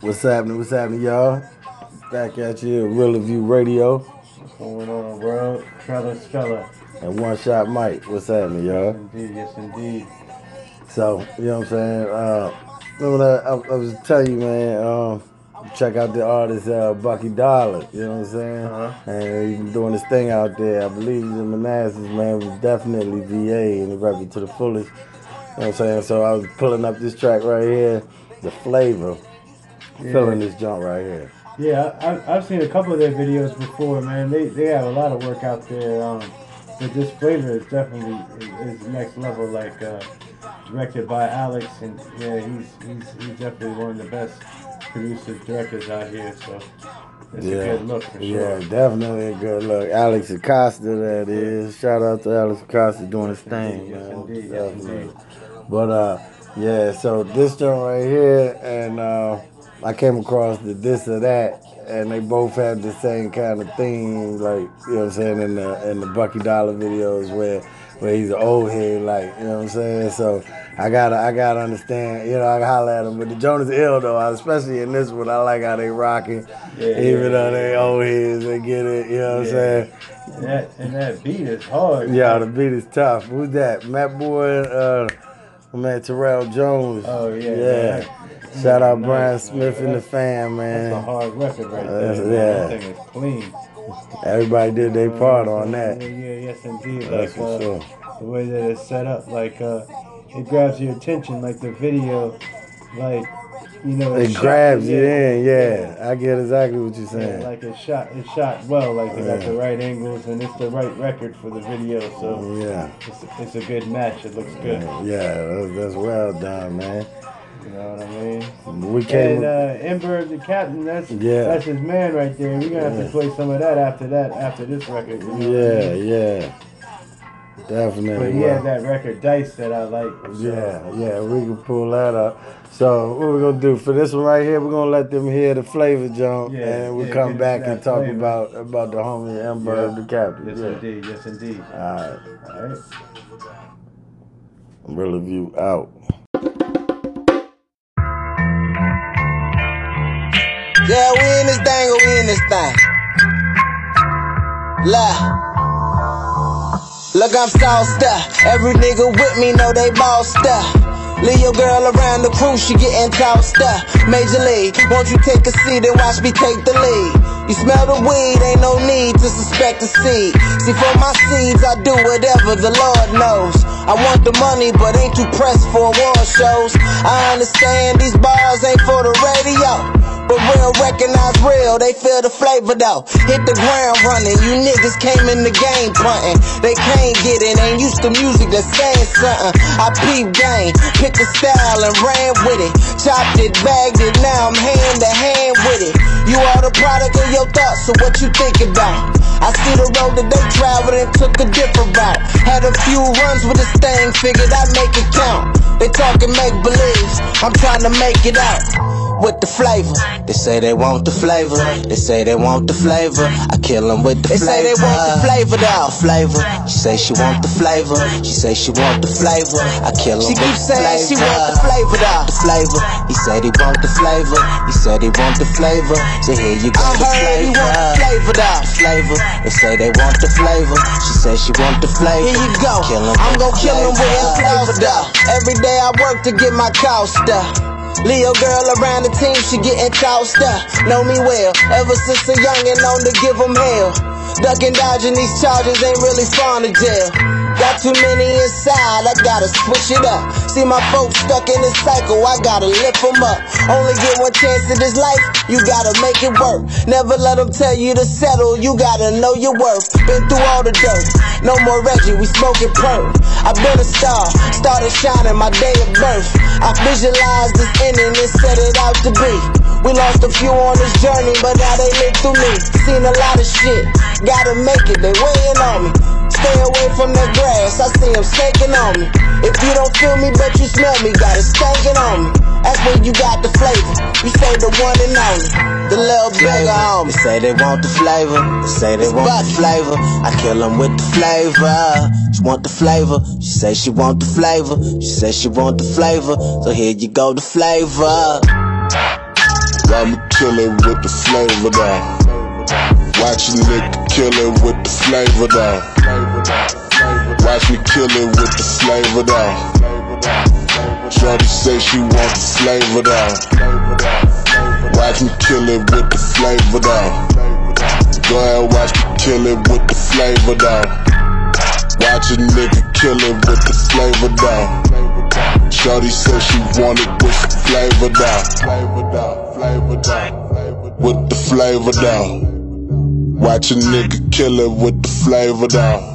What's happening? What's happening, y'all? Back at you, Real View Radio. What's going on, bro? Trella Spella. And One Shot Mike. What's happening, y'all? Indeed, yes, indeed. So, you know what I'm saying? Uh, remember that I, I was telling you, man, um, check out the artist uh, Bucky Dollar, you know what I'm saying? Uh-huh. And he's been doing his thing out there. I believe he's in Manassas, man, was definitely VA and he rep it to the fullest. You know what I'm saying? So I was pulling up this track right here, the flavor, feeling this joint right here. Yeah, I, I've seen a couple of their videos before, man. They they have a lot of work out there. Um, but this flavor is definitely is, is next level. Like uh, directed by Alex, and yeah, he's he's he's definitely one of the best producers directors out here. So it's Yeah. a good look for sure. Yeah, definitely a good look. Alex Acosta, that is. Shout out to Alex Acosta doing his thing, Yes, man. indeed, yes, indeed. But uh, yeah. So this joint right here, and uh, I came across the this or that, and they both had the same kind of theme, like you know what I'm saying in the in the Bucky Dollar videos where where he's an old head, like you know what I'm saying. So I gotta I gotta understand, you know, I holler at him. But the Jonas ill though, especially in this one. I like how they rocking, Yeah, even yeah, though they yeah. old heads, they get it. You know what I'm saying? And that and that beat is hard. Yeah, the beat is tough. Who's that? Matt Boy, uh, man Terrell Jones. Oh yeah. Yeah. that- Shout out nice, Brian man. Smith and the fam, man. That's a hard record right That's- there. yeah. That clean. Everybody did their part on Yeah, that. yeah, yes, indeed. That's like, for uh, sure. The way that it's set up, like, uh, it grabs your attention, like the video, like, you know, It grabs you yeah, in, yeah. I get exactly what you're Yeah, saying. like it shot, it shot well. Like they got the right angles, and it's the right record for the video. So Yeah. it's, it's a good match. It looks good. Yeah, that's, that's well done, man. You know what I mean? We came. And uh, Ember, the captain, that's Yeah. that's his man right there. We're gonna have to play some of that after that, after this record. you know what I yeah, mean? yeah. But Definitely. he well. had that record Dice that I like. so- Yeah, yeah, we can pull that up. So what we're gonna do for this one right here, we're gonna let them hear the flavor jump, Yeah, and we'll yeah, come back and talk flavor. about about the homie Ember Yeah. the captain. Yes, yeah. indeed. Yes, indeed. All right, All right. real review out. Yeah, we in this thing or we in this thing. Look. Look, I'm sauced up. Every nigga with me know they bossed up. Leave your girl around the crew, she getting tossed up. Major league, won't you take a seat and watch me take the lead? You smell the weed, ain't no need to suspect a seed. See, for my seeds, I do whatever the Lord knows. I want the money, but ain't too pressed for award shows. I understand these bars ain't for the radio. But real recognize real, they feel the flavor though. Hit the ground running, you niggas came in the game punting. They can't get it, ain't used to music that's saying something. I peep game, picked a style and ran with it. Chopped it, bagged it, now I'm hand to hand with it. You are the product of your thoughts, so what you think about? I see the road that they traveled and took a different route. Had a few runs with this thing, figured I'd make it count. They talking make believe, I'm trying to make it out with the flavor. They say they want the flavor. They say they want the flavor. I kill them with the they flavor. They say they want the flavor though. Flavor. She say she want the flavor. She say she want the flavor. I kill them She with keeps the saying flavor. she want the flavor though. The flavor. He said he want the flavor. He said he want the flavor. So here you go. I the heard he want the flavor though. The flavor. They say they want the flavor. She said she want the flavor. Here you go. Kill I'm with gon' the kill 'em with that flavor though. Every day I work to get my cost up. Leo girl around the team, she getting tossed up. Know me well, ever since a youngin' known to give 'em hell. Ducking, dodging these charges ain't really fun to jail. Got too many inside, I gotta switch it up. See my folks stuck in this cycle, I gotta lift 'em up. Only get one chance in this life, you gotta make it work. Never let 'em tell you to settle, you gotta know your worth. Been through all the dirt, no more Reggie, we smoking perp. I've been a star, started shining my day of birth. I visualized this ending and set it out to be. We lost a few on this journey, but now they live through me. Seen a lot of shit, gotta make it, they weighing on me. Stay away from that grass, I see them snaking on me. If you don't feel me, but you smell me, got it stankin' on me. That's when you got the flavor. You say the one and only, the little bigger on me. They say they want the flavor, they say they want the flavor. I kill them with the flavor. She want the flavor, she say she want the flavor. She say she want the flavor, so here you go, the flavor. I'ma kill with the flavor down. Watch a nigga kill with the flavor down. Watch me kill it with the flavor down. Shorty say she want the flavor down. Watch me kill it with the flavor down. Go ahead, watch me kill it with the flavor down. Watch a nigga kill it with the flavor down. Shorty said she wanted with the. Flavor down, With the flavor down. Watch a nigga kill it with the flavor down.